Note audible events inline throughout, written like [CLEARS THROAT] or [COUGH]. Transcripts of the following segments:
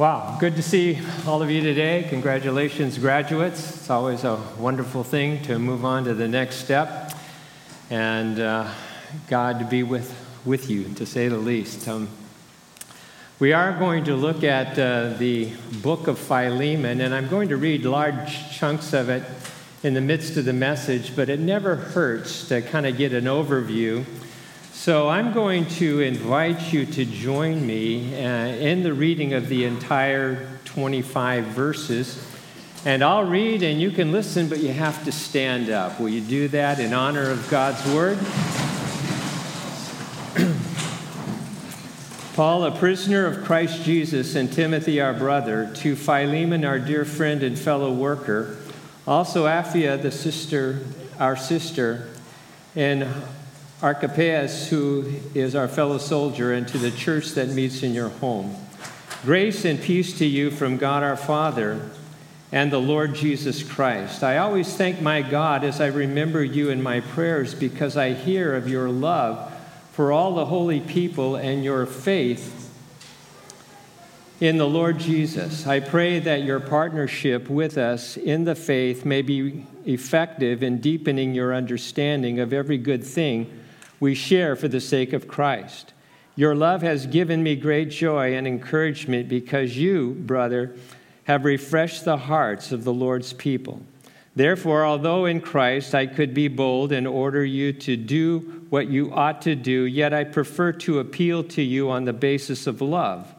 Wow, good to see all of you today. Congratulations, graduates. It's always a wonderful thing to move on to the next step and uh, God to be with, with you, to say the least. Um, we are going to look at uh, the book of Philemon, and I'm going to read large chunks of it in the midst of the message, but it never hurts to kind of get an overview so I'm going to invite you to join me uh, in the reading of the entire 25 verses. And I'll read and you can listen, but you have to stand up. Will you do that in honor of God's word? [CLEARS THROAT] Paul, a prisoner of Christ Jesus, and Timothy, our brother, to Philemon, our dear friend and fellow worker, also Apphia, the sister, our sister, and Archippus, who is our fellow soldier, and to the church that meets in your home. Grace and peace to you from God our Father and the Lord Jesus Christ. I always thank my God as I remember you in my prayers because I hear of your love for all the holy people and your faith in the Lord Jesus. I pray that your partnership with us in the faith may be effective in deepening your understanding of every good thing we share for the sake of Christ. Your love has given me great joy and encouragement because you, brother, have refreshed the hearts of the Lord's people. Therefore, although in Christ I could be bold and order you to do what you ought to do, yet I prefer to appeal to you on the basis of love.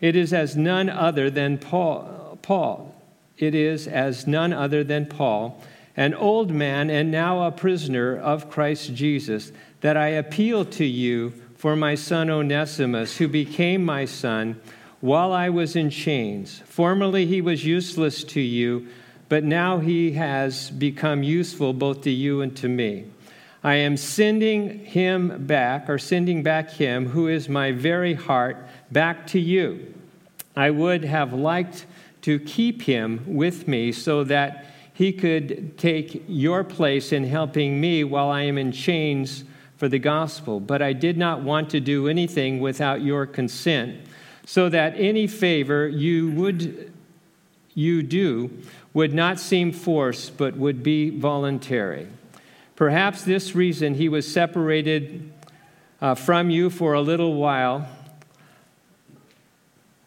It is as none other than Paul. Paul. It is as none other than Paul, an old man and now a prisoner of Christ Jesus that I appeal to you for my son Onesimus, who became my son while I was in chains. Formerly he was useless to you, but now he has become useful both to you and to me. I am sending him back, or sending back him who is my very heart, back to you. I would have liked to keep him with me so that he could take your place in helping me while I am in chains for the gospel, but I did not want to do anything without your consent, so that any favor you would you do would not seem forced, but would be voluntary. Perhaps this reason he was separated uh, from you for a little while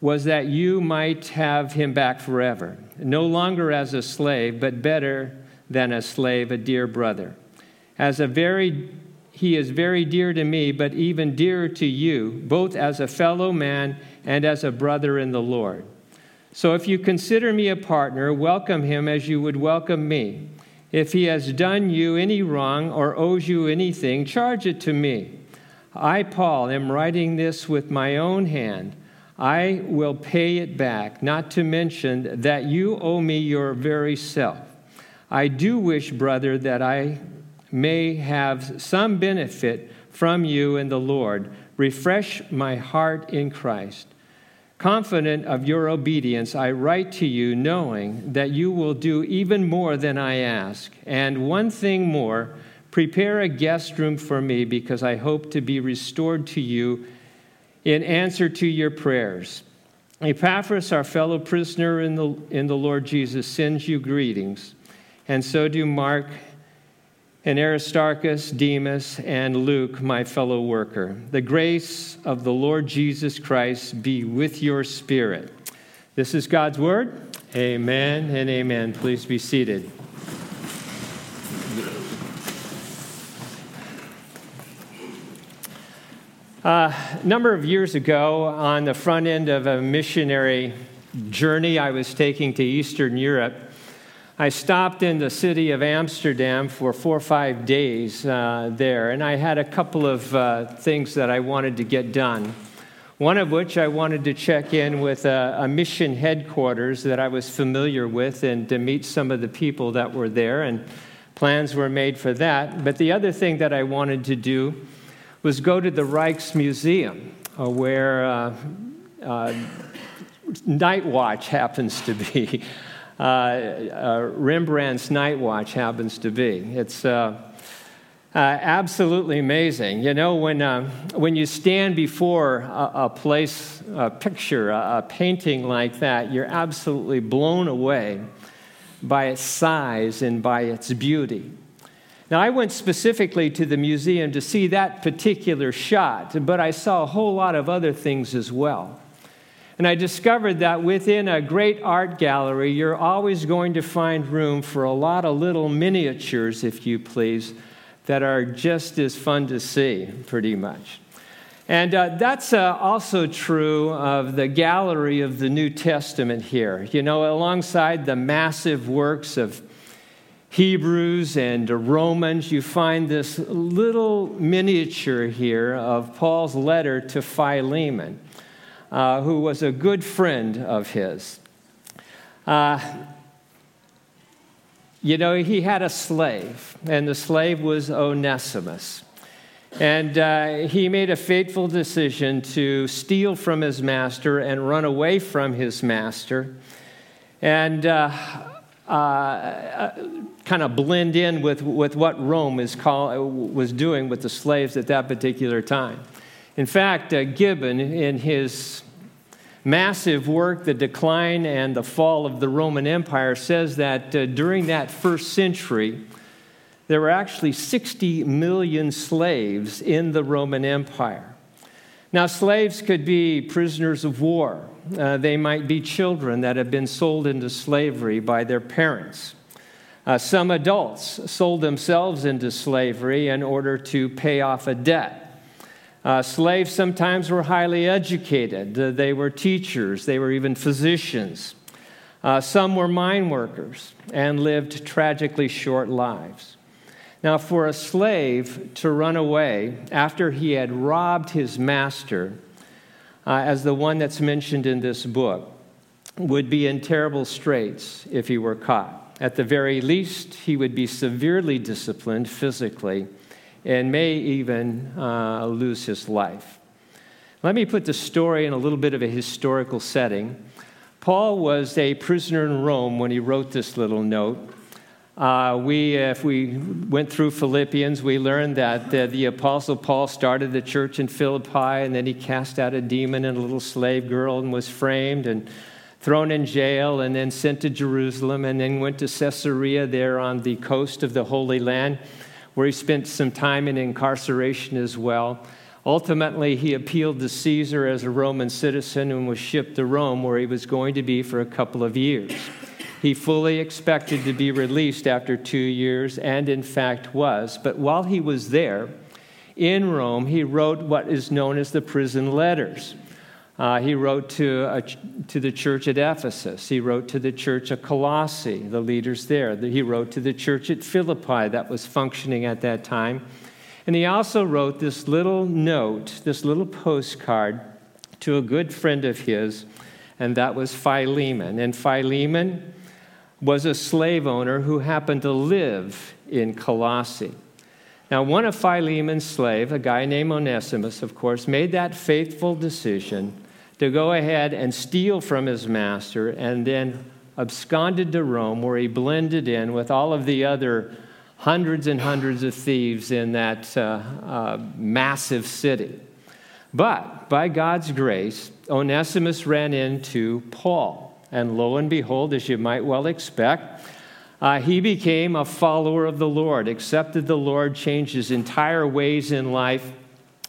was that you might have him back forever, no longer as a slave, but better than a slave, a dear brother. As a very he is very dear to me, but even dearer to you, both as a fellow man and as a brother in the Lord. So if you consider me a partner, welcome him as you would welcome me. If he has done you any wrong or owes you anything, charge it to me. I, Paul, am writing this with my own hand. I will pay it back, not to mention that you owe me your very self. I do wish, brother, that I may have some benefit from you in the Lord. Refresh my heart in Christ. Confident of your obedience, I write to you, knowing that you will do even more than I ask. And one thing more prepare a guest room for me, because I hope to be restored to you in answer to your prayers. Epaphras, our fellow prisoner in the, in the Lord Jesus, sends you greetings, and so do Mark and Aristarchus, Demas, and Luke, my fellow worker. The grace of the Lord Jesus Christ be with your spirit. This is God's word. Amen and amen. Please be seated. Uh, a number of years ago, on the front end of a missionary journey I was taking to Eastern Europe, I stopped in the city of Amsterdam for four or five days uh, there, and I had a couple of uh, things that I wanted to get done. One of which I wanted to check in with a, a, mission headquarters that I was familiar with and to meet some of the people that were there, and plans were made for that. But the other thing that I wanted to do was go to the Rijksmuseum, uh, where uh, uh, Night Watch [LAUGHS] happens to be. Uh, uh, Rembrandt's Night Watch happens to be. It's, uh, Uh, absolutely amazing. You know, when, uh, when you stand before a, a place, a picture, a, a, painting like that, you're absolutely blown away by its size and by its beauty. Now, I went specifically to the museum to see that particular shot, but I saw a whole lot of other things as well. And I discovered that within a great art gallery, you're always going to find room for a lot of little miniatures, if you please that are just as fun to see, pretty much. And uh, that's uh, also true of the gallery of the New Testament here. You know, alongside the massive works of Hebrews and Romans, you find this little miniature here of Paul's letter to Philemon, uh, who was a good friend of his. Uh, you know, he had a slave, and the slave was Onesimus. And uh, he made a fateful decision to steal from his master and run away from his master and uh, uh, kind of blend in with, with what Rome is call, was doing with the slaves at that particular time. In fact, uh, Gibbon, in his massive work, The Decline and the Fall of the Roman Empire, says that uh, during that first century, there were actually 60 million slaves in the Roman Empire. Now, slaves could be prisoners of war. Uh, they might be children that have been sold into slavery by their parents. Uh, some adults sold themselves into slavery in order to pay off a debt. Uh, slaves sometimes were highly educated. Uh, they were teachers, they were even physicians. Uh, some were mine workers and lived tragically short lives. Now, for a slave to run away after he had robbed his master, uh, as the one that's mentioned in this book, would be in terrible straits if he were caught. At the very least, he would be severely disciplined physically and may even uh, lose his life. Let me put the story in a little bit of a historical setting. Paul was a prisoner in Rome when he wrote this little note. Uh, we, if we went through Philippians, we learned that the, the, Apostle Paul started the church in Philippi, and then he cast out a demon and a little slave girl and was framed and thrown in jail, and then sent to Jerusalem, and then went to Caesarea there on the coast of the Holy Land where he spent some time in incarceration as well. Ultimately, he appealed to Caesar as a Roman citizen and was shipped to Rome, where he was going to be for a couple of years. He fully expected to be released after two years, and in fact was. But while he was there in Rome, he wrote what is known as the prison letters. Uh, he wrote to, a, to the church at Ephesus. He wrote to the church at Colossae, the leaders there. He wrote to the church at Philippi that was functioning at that time. And he also wrote this little note, this little postcard to a good friend of his, and that was Philemon. And Philemon was a slave owner who happened to live in Colossae. Now, one of Philemon's slaves, a guy named Onesimus, of course, made that faithful decision to go ahead and steal from his master and then absconded to Rome, where he blended in with all of the other hundreds and hundreds of thieves in that uh, uh, massive city. But by God's grace, Onesimus ran into Paul. And lo and behold, as you might well expect, uh, he became a follower of the Lord, accepted the Lord, changed his entire ways in life,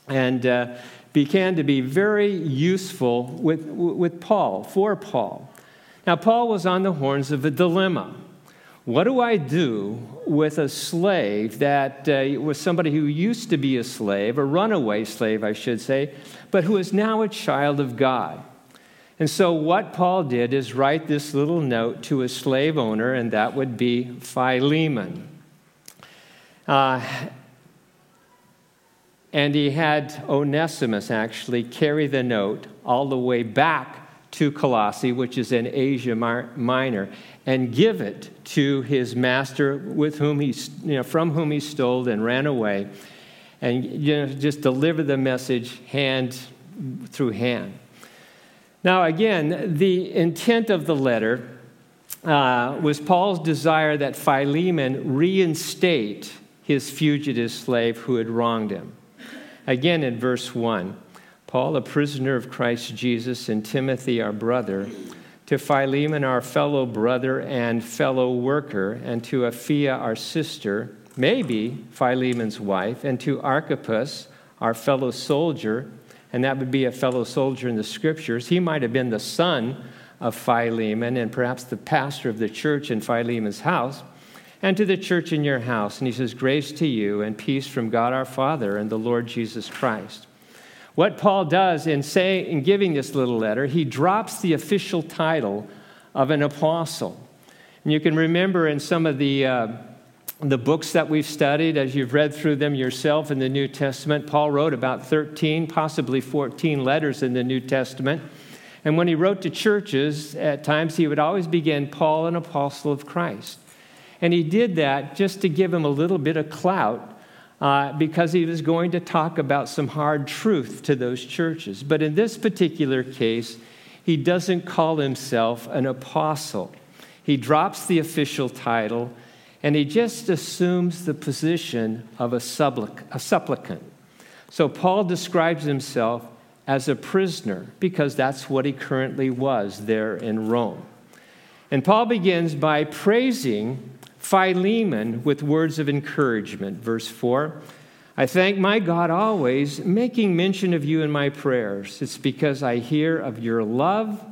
and uh, began to be very useful with, with Paul, for Paul. Now, Paul was on the horns of a dilemma. What do I do with a slave that uh, was somebody who used to be a slave, a runaway slave, I should say, but who is now a child of God? And so, what Paul did is write this little note to a slave owner, and that would be Philemon. Uh, and he had Onesimus actually carry the note all the way back to Colossae, which is in Asia Minor, and give it to his master with whom he, you know, from whom he stole and ran away, and you know, just deliver the message hand through hand. Now, again, the intent of the letter uh, was Paul's desire that Philemon reinstate his fugitive slave who had wronged him. Again, in verse 1, Paul, a prisoner of Christ Jesus, and Timothy, our brother, to Philemon, our fellow brother and fellow worker, and to Apphia, our sister, maybe Philemon's wife, and to Archippus, our fellow soldier, and that would be a fellow soldier in the scriptures. He might have been the son of Philemon and perhaps the pastor of the church in Philemon's house, and to the church in your house. And he says, Grace to you and peace from God our Father and the Lord Jesus Christ. What Paul does in, say, in giving this little letter, he drops the official title of an apostle. And you can remember in some of the, uh, the books that we've studied, as you've read through them yourself in the New Testament, Paul wrote about 13, possibly 14 letters in the New Testament. And when he wrote to churches, at times he would always begin, Paul, an apostle of Christ. And he did that just to give him a little bit of clout uh, because he was going to talk about some hard truth to those churches. But in this particular case, he doesn't call himself an apostle. He drops the official title and he just assumes the position of a, supplic- a supplicant. So Paul describes himself as a prisoner because that's what he currently was there in Rome. And Paul begins by praising Philemon with words of encouragement. Verse 4 I thank my God always, making mention of you in my prayers. It's because I hear of your love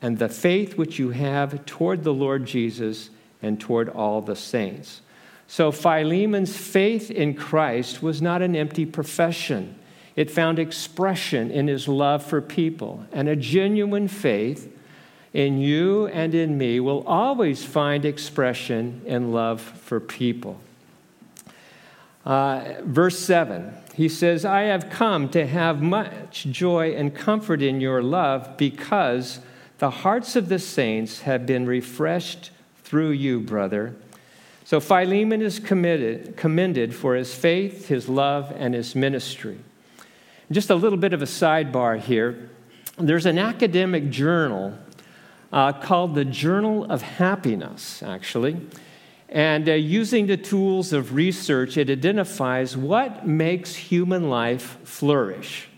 and the faith which you have toward the Lord Jesus and toward all the saints. So Philemon's faith in Christ was not an empty profession. It found expression in his love for people and a genuine faith in you and in me will always find expression in love for people. Uh, verse 7, he says, I have come to have much joy and comfort in your love because the hearts of the saints have been refreshed through you, brother. So Philemon is commended for his faith, his love, and his ministry. Just a little bit of a sidebar here. There's an academic journal uh, called the Journal of Happiness, actually. And uh, using the tools of research, it identifies what makes human life flourish.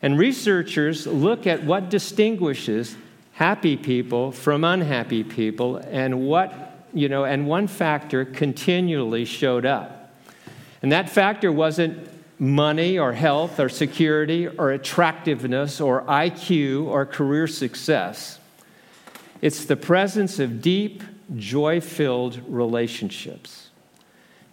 And researchers look at what distinguishes happy people from unhappy people and what, you know, and one factor continually showed up. And that factor wasn't money or health or security or attractiveness or IQ or career success. It's the presence of deep, joy filled relationships.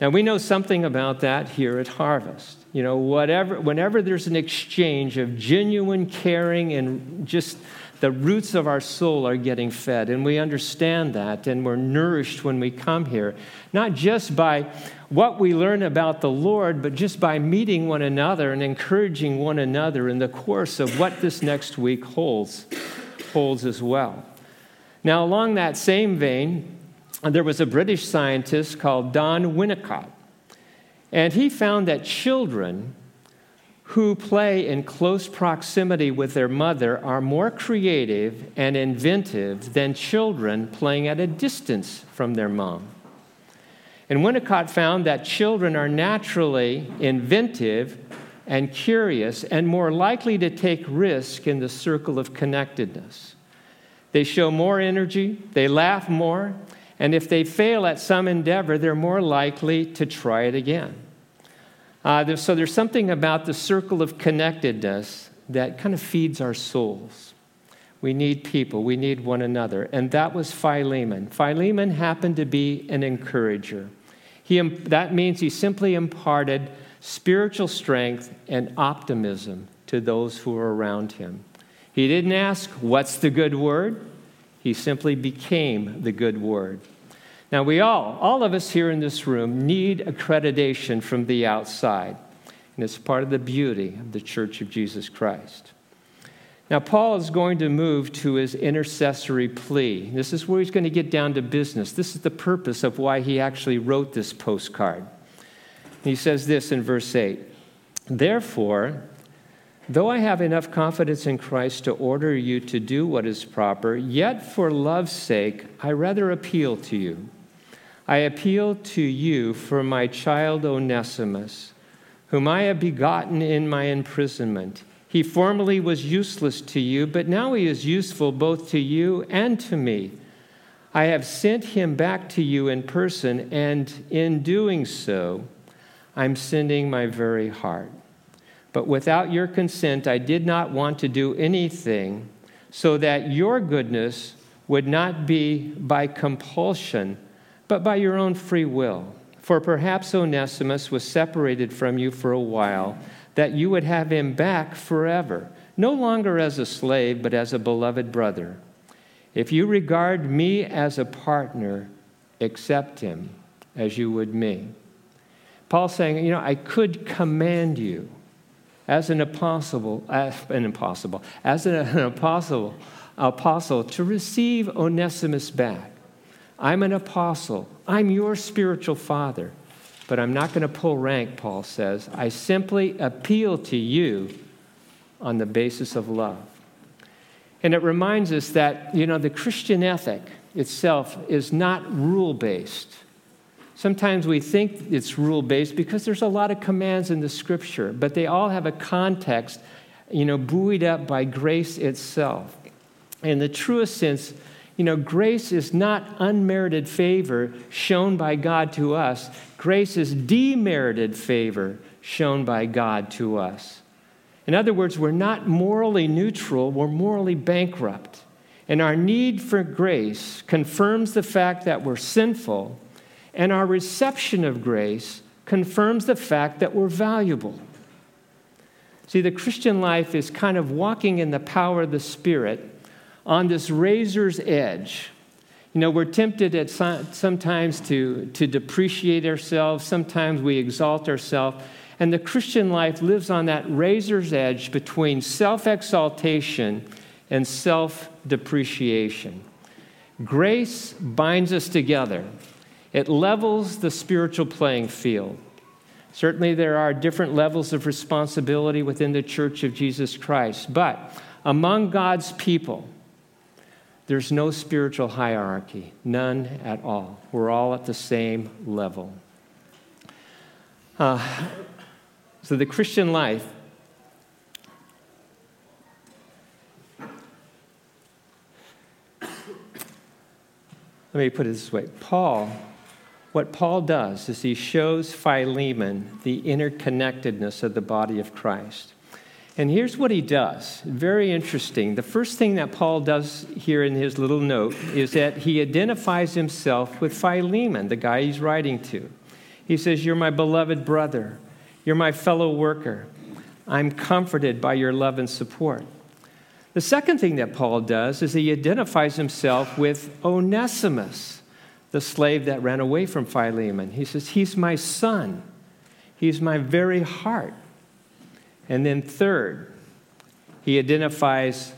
Now, we know something about that here at Harvest. You know, whatever, whenever there's an exchange of genuine caring and just the roots of our soul are getting fed, and we understand that, and we're nourished when we come here, not just by what we learn about the Lord, but just by meeting one another and encouraging one another in the course of what this next week holds, holds as well. Now, along that same vein, there was a British scientist called Don Winnicott, and he found that children who play in close proximity with their mother are more creative and inventive than children playing at a distance from their mom. And Winnicott found that children are naturally inventive and curious and more likely to take risk in the circle of connectedness. They show more energy, they laugh more, and if they fail at some endeavor, they're more likely to try it again. Uh, so there's something about the circle of connectedness that kind of feeds our souls. We need people, we need one another. And that was Philemon. Philemon happened to be an encourager. He, that means he simply imparted spiritual strength and optimism to those who were around him. He didn't ask, What's the good word? He simply became the good word. Now, we all, all of us here in this room, need accreditation from the outside. And it's part of the beauty of the Church of Jesus Christ. Now, Paul is going to move to his intercessory plea. This is where he's going to get down to business. This is the purpose of why he actually wrote this postcard. He says this in verse 8 Therefore, Though I have enough confidence in Christ to order you to do what is proper, yet for love's sake, I rather appeal to you. I appeal to you for my child Onesimus, whom I have begotten in my imprisonment. He formerly was useless to you, but now he is useful both to you and to me. I have sent him back to you in person, and in doing so, I'm sending my very heart. But without your consent, I did not want to do anything so that your goodness would not be by compulsion, but by your own free will. For perhaps Onesimus was separated from you for a while, that you would have him back forever, no longer as a slave, but as a beloved brother. If you regard me as a partner, accept him as you would me. Paul's saying, you know, I could command you as an apostle, as an impossible, as an, [LAUGHS] apostle, apostle to receive Onesimus back. I'm an apostle. I'm your spiritual father. But I'm not going to pull rank, Paul says. I simply appeal to you on the basis of love. And it reminds us that, you know, the Christian ethic itself is not rule based. Sometimes we think it's rule based because there's a lot of commands in the scripture, but they all have a context, you know, buoyed up by grace itself. In the truest sense, you know, grace is not unmerited favor shown by God to us, grace is demerited favor shown by God to us. In other words, we're not morally neutral, we're morally bankrupt. And our need for grace confirms the fact that we're sinful and our reception of grace confirms the fact that we're valuable. See, the Christian life is kind of walking in the power of the Spirit on this razor's edge. You know, we're tempted at sometimes to, to depreciate ourselves, sometimes we exalt ourselves. And the Christian life lives on that razor's edge between self exaltation and self depreciation. Grace binds us together. It levels the spiritual playing field. Certainly, there are different levels of responsibility within the church of Jesus Christ, but among God's people, there's no spiritual hierarchy, none at all. We're all at the same level. Uh, so, the Christian life let me put it this way Paul what Paul does is he shows Philemon the interconnectedness of the body of Christ. And here's what he does. Very interesting. The first thing that Paul does here in his little note is that he identifies himself with Philemon, the guy he's writing to. He says, You're my beloved brother. You're my fellow worker. I'm comforted by your love and support. The second thing that Paul does is he identifies himself with Onesimus the slave that ran away from Philemon. He says, He's my son, he's my very heart. And then, third, he identifies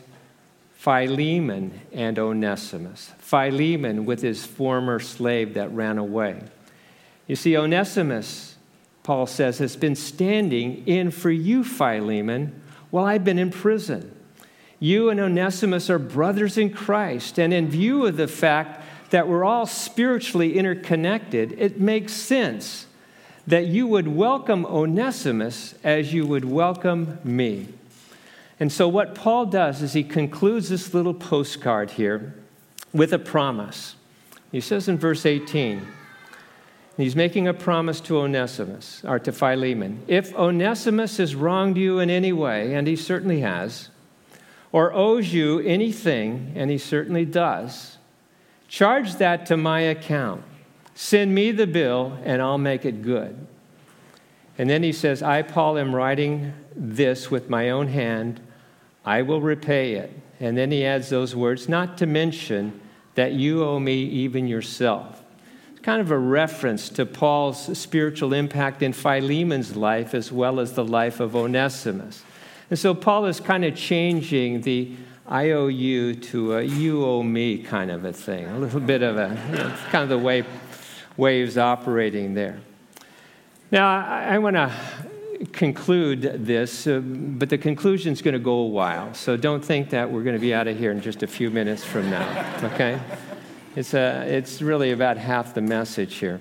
Philemon and Onesimus. Philemon with his former slave that ran away. You see, Onesimus, Paul says, has been standing in for you, Philemon, while I've been in prison. You and Onesimus are brothers in Christ, and in view of the fact that we're all spiritually interconnected, it makes sense that you would welcome Onesimus as you would welcome me. And so, what Paul does is he concludes this little postcard here with a promise. He says in verse 18, he's making a promise to Onesimus, or to Philemon. If Onesimus has wronged you in any way, and he certainly has, or owes you anything, and he certainly does, Charge that to my account. Send me the bill, and I'll make it good. And then he says, I, Paul, am writing this with my own hand. I will repay it. And then he adds those words, not to mention that you owe me even yourself. It's kind of a reference to Paul's spiritual impact in Philemon's life as well as the life of Onesimus. And so Paul is kind of changing the I owe you to a you owe me kind of a thing. A little bit of a, know, kind of the way waves operating there. Now, I, I want to conclude this, uh, but the conclusion is going to go a while. So don't think that we're going to be out of here in just a few minutes from now, okay? It's, a, it's really about half the message here.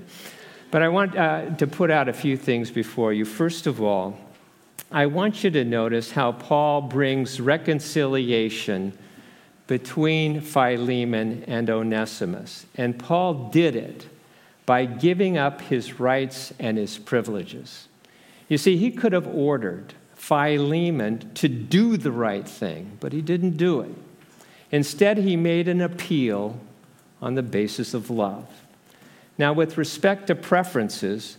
But I want uh, to put out a few things before you. First of all, I want you to notice how Paul brings reconciliation between Philemon and Onesimus. And Paul did it by giving up his rights and his privileges. You see, he could have ordered Philemon to do the right thing, but he didn't do it. Instead, he made an appeal on the basis of love. Now, with respect to preferences,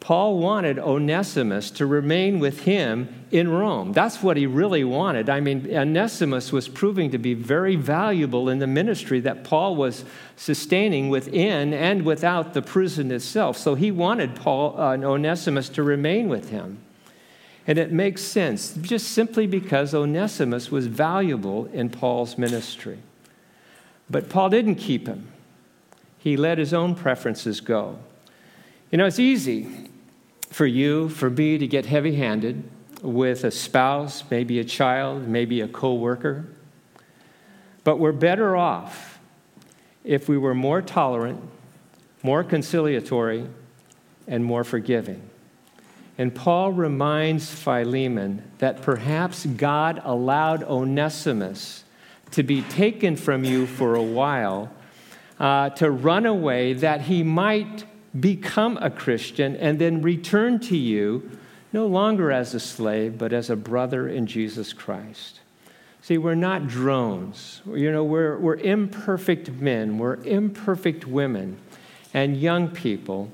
Paul wanted Onesimus to remain with him in Rome. That's what he really wanted. I mean, Onesimus was proving to be very valuable in the ministry that Paul was sustaining within and without the prison itself. So he wanted Paul uh, Onesimus to remain with him. And it makes sense just simply because Onesimus was valuable in Paul's ministry. But Paul didn't keep him, he let his own preferences go. You know, it's easy for you, for me to get heavy handed with a spouse, maybe a child, maybe a co worker. But we're better off if we were more tolerant, more conciliatory, and more forgiving. And Paul reminds Philemon that perhaps God allowed Onesimus to be taken from you for a while, uh, to run away, that he might become a Christian and then return to you no longer as a slave, but as a brother in Jesus Christ. See, we're not drones. You know, we're, we're imperfect men, we're imperfect women and young people,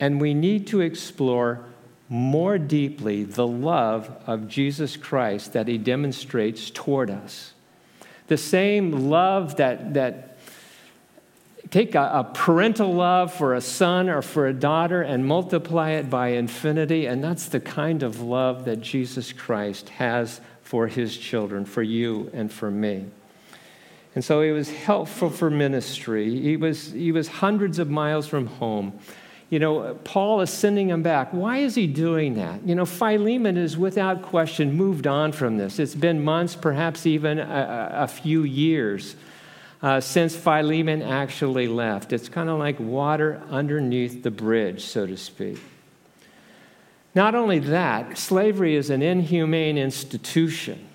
and we need to explore more deeply the love of Jesus Christ that he demonstrates toward us. The same love that, that take a, a, parental love for a son or for a daughter and multiply it by infinity, and that's the kind of love that Jesus Christ has for his children, for you and for me. And so he was helpful for ministry. He was, he was hundreds of miles from home you know, Paul is sending him back. Why is he doing that? You know, Philemon is without question moved on from this. It's been months, perhaps even a, a few years uh, since Philemon actually left. It's kind of like water underneath the bridge, so to speak. Not only that, slavery is an inhumane institution.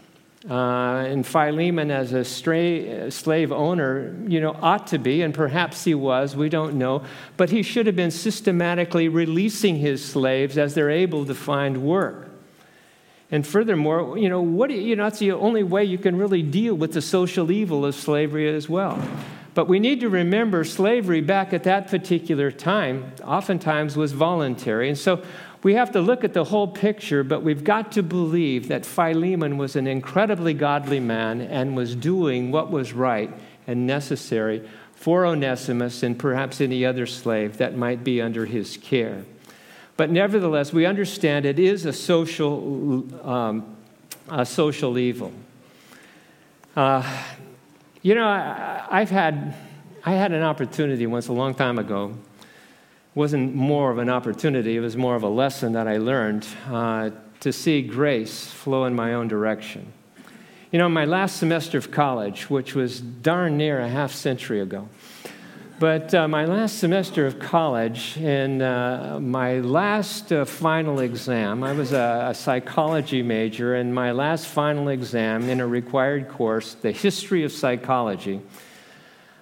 Uh, and Philemon, as a stray, slave owner, you know, ought to be, and perhaps he was, we don't know, but he should have been systematically releasing his slaves as they're able to find work. And furthermore, you know, what, you know, that's the only way you can really deal with the social evil of slavery as well. But we need to remember slavery back at that particular time oftentimes was voluntary. And so we have to look at the whole picture, but we've got to believe that Philemon was an incredibly godly man and was doing what was right and necessary for Onesimus and perhaps any other slave that might be under his care. But nevertheless, we understand it is a social, um, a social evil. Uh, you know, I, have had, I had an opportunity once a long time ago wasn't more of an opportunity, it was more of a lesson that I learned uh, to see grace flow in my own direction. You know, my last semester of college, which was darn near a half century ago, but uh, my last semester of college, in uh, my last uh, final exam, I was a, a, psychology major, and my last final exam in a required course, the history of psychology,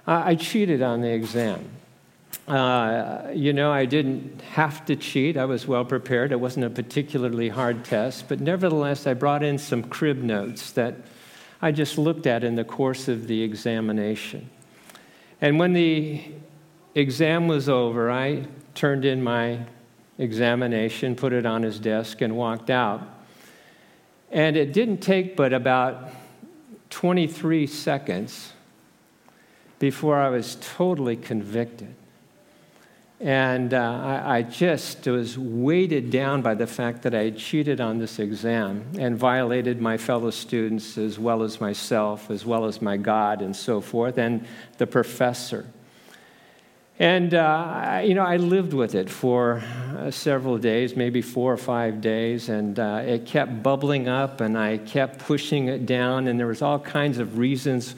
I cheated on the exam. Uh, you know, I didn't have to cheat. I was well prepared. It wasn't a particularly hard test, but nevertheless, I brought in some crib notes that I just looked at in the course of the examination. And when the exam was over, I turned in my examination, put it on his desk, and walked out. And it didn't take but about 23 seconds before I was totally convicted. And uh, I, I, just was weighted down by the fact that I cheated on this exam and violated my fellow students as well as myself, as well as my God, and so forth, and the professor. And, uh, you know, I lived with it for uh, several days, maybe four or five days, and uh, it kept bubbling up, and I kept pushing it down, and there was all kinds of reasons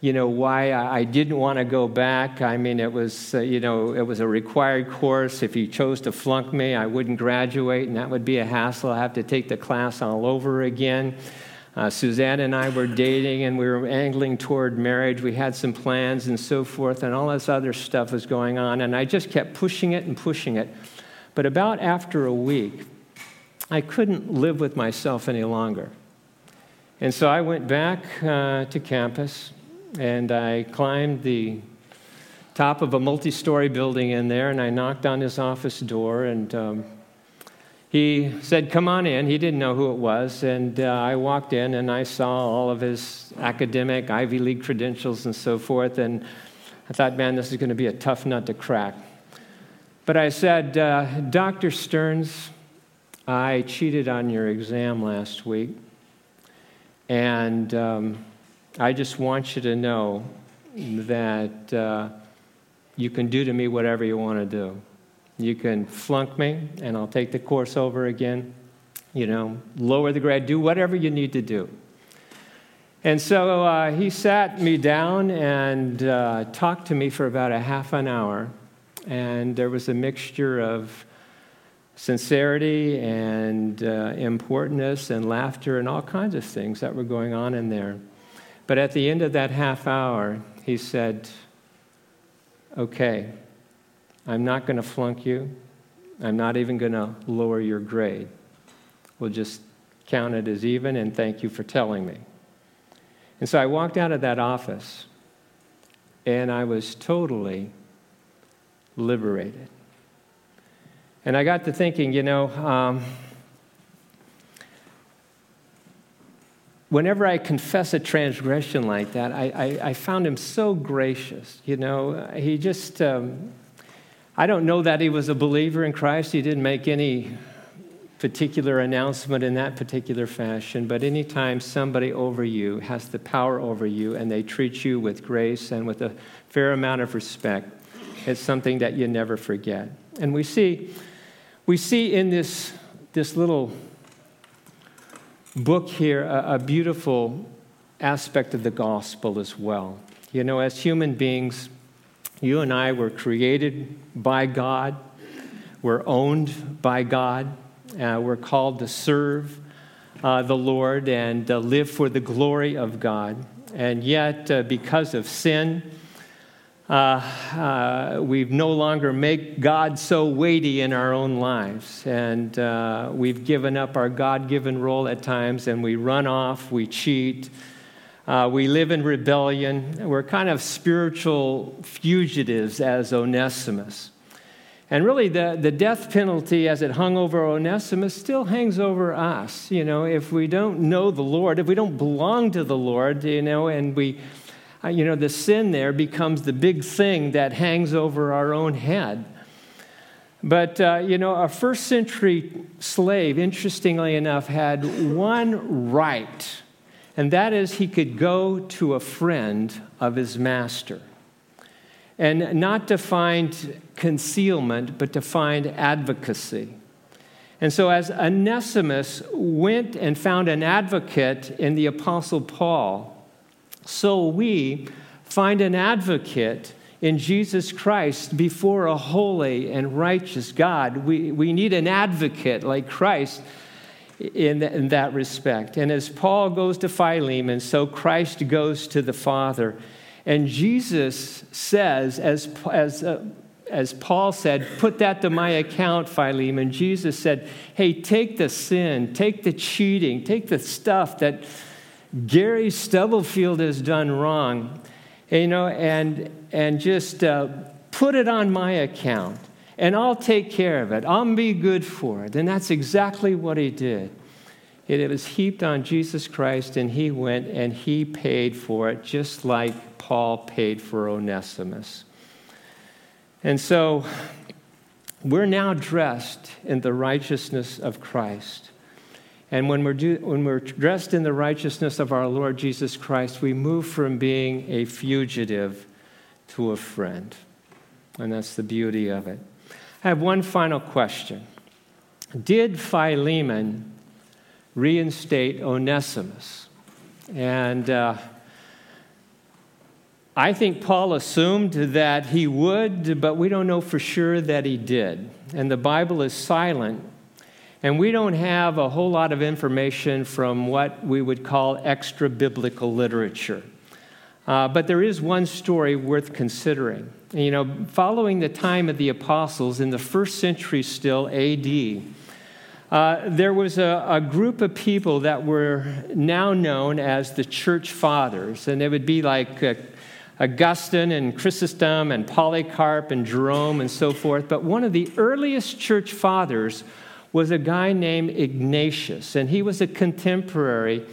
you know, why I didn't want to go back. I mean, it was, uh, you know, it was a required course. If he chose to flunk me, I wouldn't graduate, and that would be a hassle. I have to take the class all over again. Uh, Suzanne and I were dating, and we were angling toward marriage. We had some plans and so forth, and all this other stuff was going on. And I just kept pushing it and pushing it. But about after a week, I couldn't live with myself any longer. And so I went back uh, to campus and I climbed the top of a multi story building in there and I knocked on his office door and um, he said, Come on in. He didn't know who it was. And uh, I walked in and I saw all of his academic Ivy League credentials and so forth. And I thought, man, this is going to be a tough nut to crack. But I said, uh, Dr. Stearns, I cheated on your exam last week. And um, I just want you to know that uh, you can do to me whatever you want to do. You can flunk me, and I'll take the course over again. You know, lower the grade, do whatever you need to do. And so uh, he sat me down and uh, talked to me for about a half an hour. And there was a mixture of sincerity and uh, importance and laughter and all kinds of things that were going on in there. But at the end of that half hour, he said, Okay, I'm not going to flunk you. I'm not even going to lower your grade. We'll just count it as even and thank you for telling me. And so I walked out of that office and I was totally liberated. And I got to thinking, you know, um, whenever I confess a transgression like that, I, I, I found him so gracious. You know, he just, um, I don't know that he was a believer in Christ. He didn't make any particular announcement in that particular fashion, but anytime somebody over you has the power over you and they treat you with grace and with a fair amount of respect, it's something that you never forget. And we see, we see in this, this little book here a, a beautiful aspect of the gospel as well. You know, as human beings, you and I were created by God, we're owned by God, uh, we're called to serve uh, the Lord and uh, live for the glory of God. And yet, uh, because of sin, uh, uh, we no longer make God so weighty in our own lives. And uh, we've given up our God given role at times and we run off, we cheat, uh, we live in rebellion. We're kind of spiritual fugitives as Onesimus. And really, the, the death penalty as it hung over Onesimus still hangs over us. You know, if we don't know the Lord, if we don't belong to the Lord, you know, and we you know, the sin there becomes the big thing that hangs over our own head. But, uh, you know, a first century slave, interestingly enough, had one right, and that is he could go to a friend of his master. And not to find concealment, but to find advocacy. And so, as Onesimus went and found an advocate in the Apostle Paul, so we find an advocate in Jesus Christ before a holy and righteous God. We, we need an advocate like Christ in, in that respect. And as Paul goes to Philemon, so Christ goes to the Father. And Jesus says, as, as, uh, as Paul said, put that to my account, Philemon. Jesus said, hey, take the sin, take the cheating, take the stuff that Gary Stubblefield has done wrong, you know, and, and just uh, put it on my account and I'll take care of it. I'll be good for it. And that's exactly what he did. It was heaped on Jesus Christ, and he went and he paid for it, just like Paul paid for Onesimus. And so we're now dressed in the righteousness of Christ. And when we're, do, when we're dressed in the righteousness of our Lord Jesus Christ, we move from being a fugitive to a friend. And that's the beauty of it. I have one final question Did Philemon reinstate Onesimus? And uh, I think Paul assumed that he would, but we don't know for sure that he did. And the Bible is silent. And we don't have a whole lot of information from what we would call extra biblical literature. Uh, but there is one story worth considering. You know, following the time of the apostles in the first century still, AD, uh, there was a, a, group of people that were now known as the church fathers, and they would be like uh, Augustine and Chrysostom and Polycarp and Jerome and so forth. But one of the earliest church fathers was a guy named Ignatius, and he was a contemporary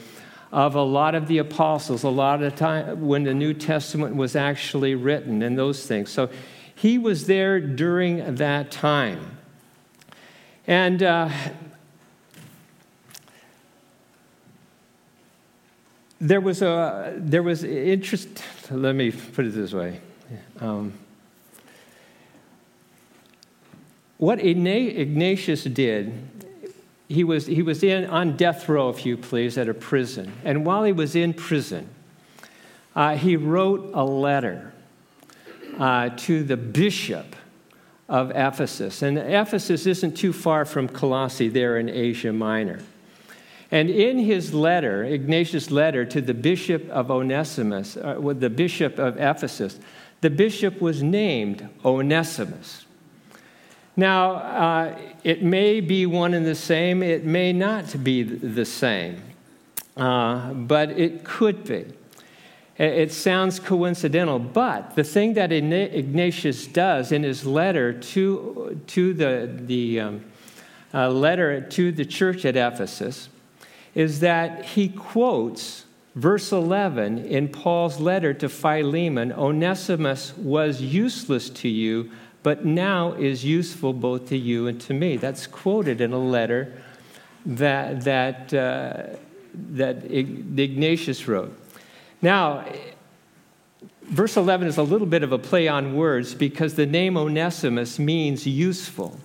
of a lot of the apostles, a lot of the time when the New Testament was actually written and those things. So he was there during that time. And uh, there was a there was interest. Let me put it this way. Um, what Ignatius did, he was, he was in, on death row, if you please, at a prison. And while he was in prison, uh, he wrote a letter uh, to the bishop of Ephesus. And Ephesus isn't too far from Colossae, there in Asia Minor. And in his letter, Ignatius' letter to the bishop of Onesimus, uh, the bishop of Ephesus, the bishop was named Onesimus. Now, uh, it may be one and the same, it may not be the same, uh, but it could be. It sounds coincidental, but the thing that Ignatius does in his letter to, to the, the um, uh, letter to the church at Ephesus is that he quotes verse 11 in Paul's letter to Philemon Onesimus was useless to you but now is useful both to you and to me. That's quoted in a letter that, that, uh, that Ignatius wrote. Now, verse 11 is a little bit of a play on words because the name Onesimus means useful.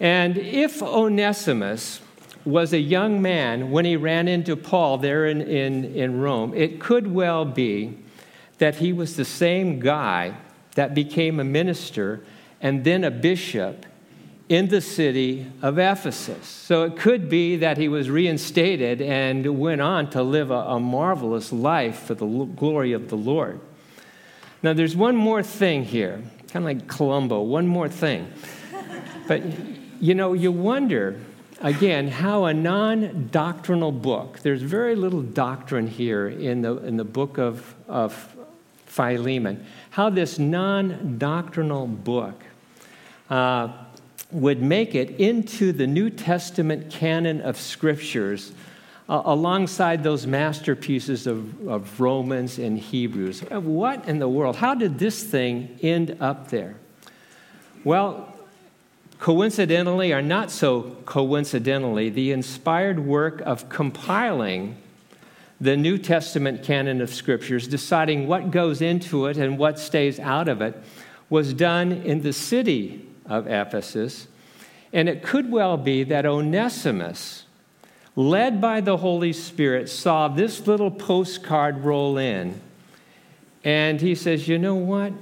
And if Onesimus was a young man when he ran into Paul there in, in, in Rome, it could well be that he was the same guy that became a minister and then a bishop in the city of Ephesus. So it could be that he was reinstated and went on to live a, a, marvelous life for the glory of the Lord. Now, there's one more thing here, kind of like Columbo, one more thing. [LAUGHS] but you know, you wonder again how a non doctrinal book, there's very little doctrine here in the, in the book of, of Philemon. How this non doctrinal book uh, would make it into the New Testament canon of scriptures uh, alongside those masterpieces of, of Romans and Hebrews. What in the world? How did this thing end up there? Well, coincidentally or not so coincidentally, the inspired work of compiling the New Testament canon of scriptures, deciding what goes into it and what stays out of it, was done in the city of Ephesus. And it could well be that Onesimus, led by the Holy Spirit, saw this little postcard roll in. And he says, You know what?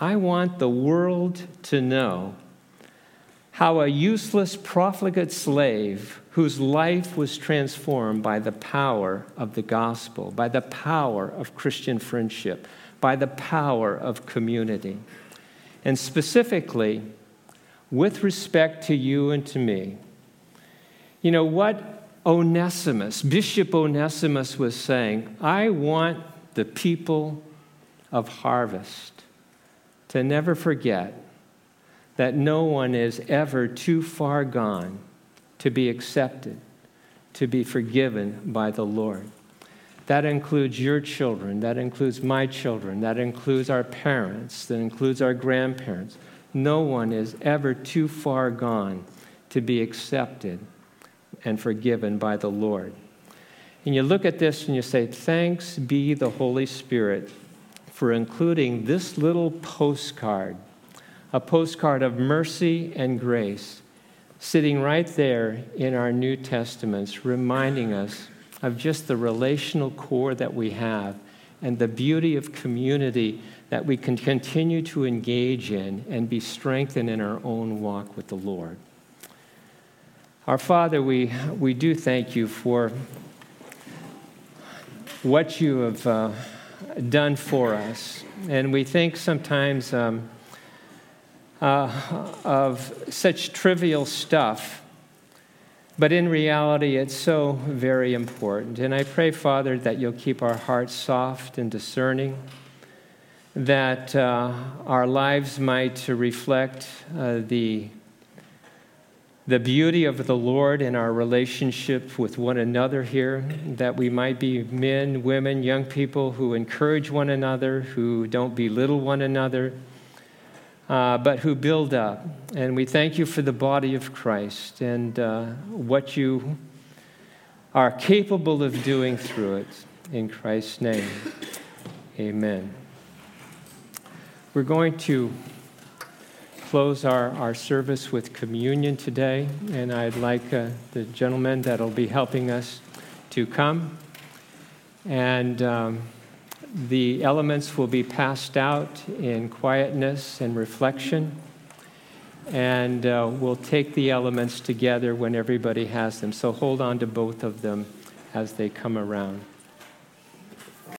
I want the world to know how a useless profligate slave whose life was transformed by the power of the gospel, by the power of Christian friendship, by the power of community. And specifically, with respect to you and to me, you know what Onesimus, Bishop Onesimus was saying? I want the people of Harvest to never forget that no one is ever too far gone to be accepted, to be forgiven by the Lord. That includes your children, that includes my children, that includes our parents, that includes our grandparents. No one is ever too far gone to be accepted and forgiven by the Lord. And you look at this and you say, Thanks be the Holy Spirit for including this little postcard a postcard of mercy and grace sitting right there in our New Testaments, reminding us of just the relational core that we have and the beauty of community that we can continue to engage in and be strengthened in our own walk with the Lord. Our Father, we, we do thank you for what you have uh, done for us. And we think sometimes um, uh, of such trivial stuff, but in reality, it's so very important. And I pray, Father, that you'll keep our hearts soft and discerning, that uh, our lives might reflect uh, the the beauty of the Lord in our relationship with one another here, that we might be men, women, young people who encourage one another, who don't belittle one another, uh, but who build up. And we thank you for the body of Christ and uh, what you are capable of doing through it. In Christ's name, amen. We're going to close our, our service with communion today, and I'd like uh, the gentleman that'll be helping us to come. And um, the elements will be passed out in quietness and reflection. And uh, we'll take the elements together when everybody has them. So hold on to both of them as they come around.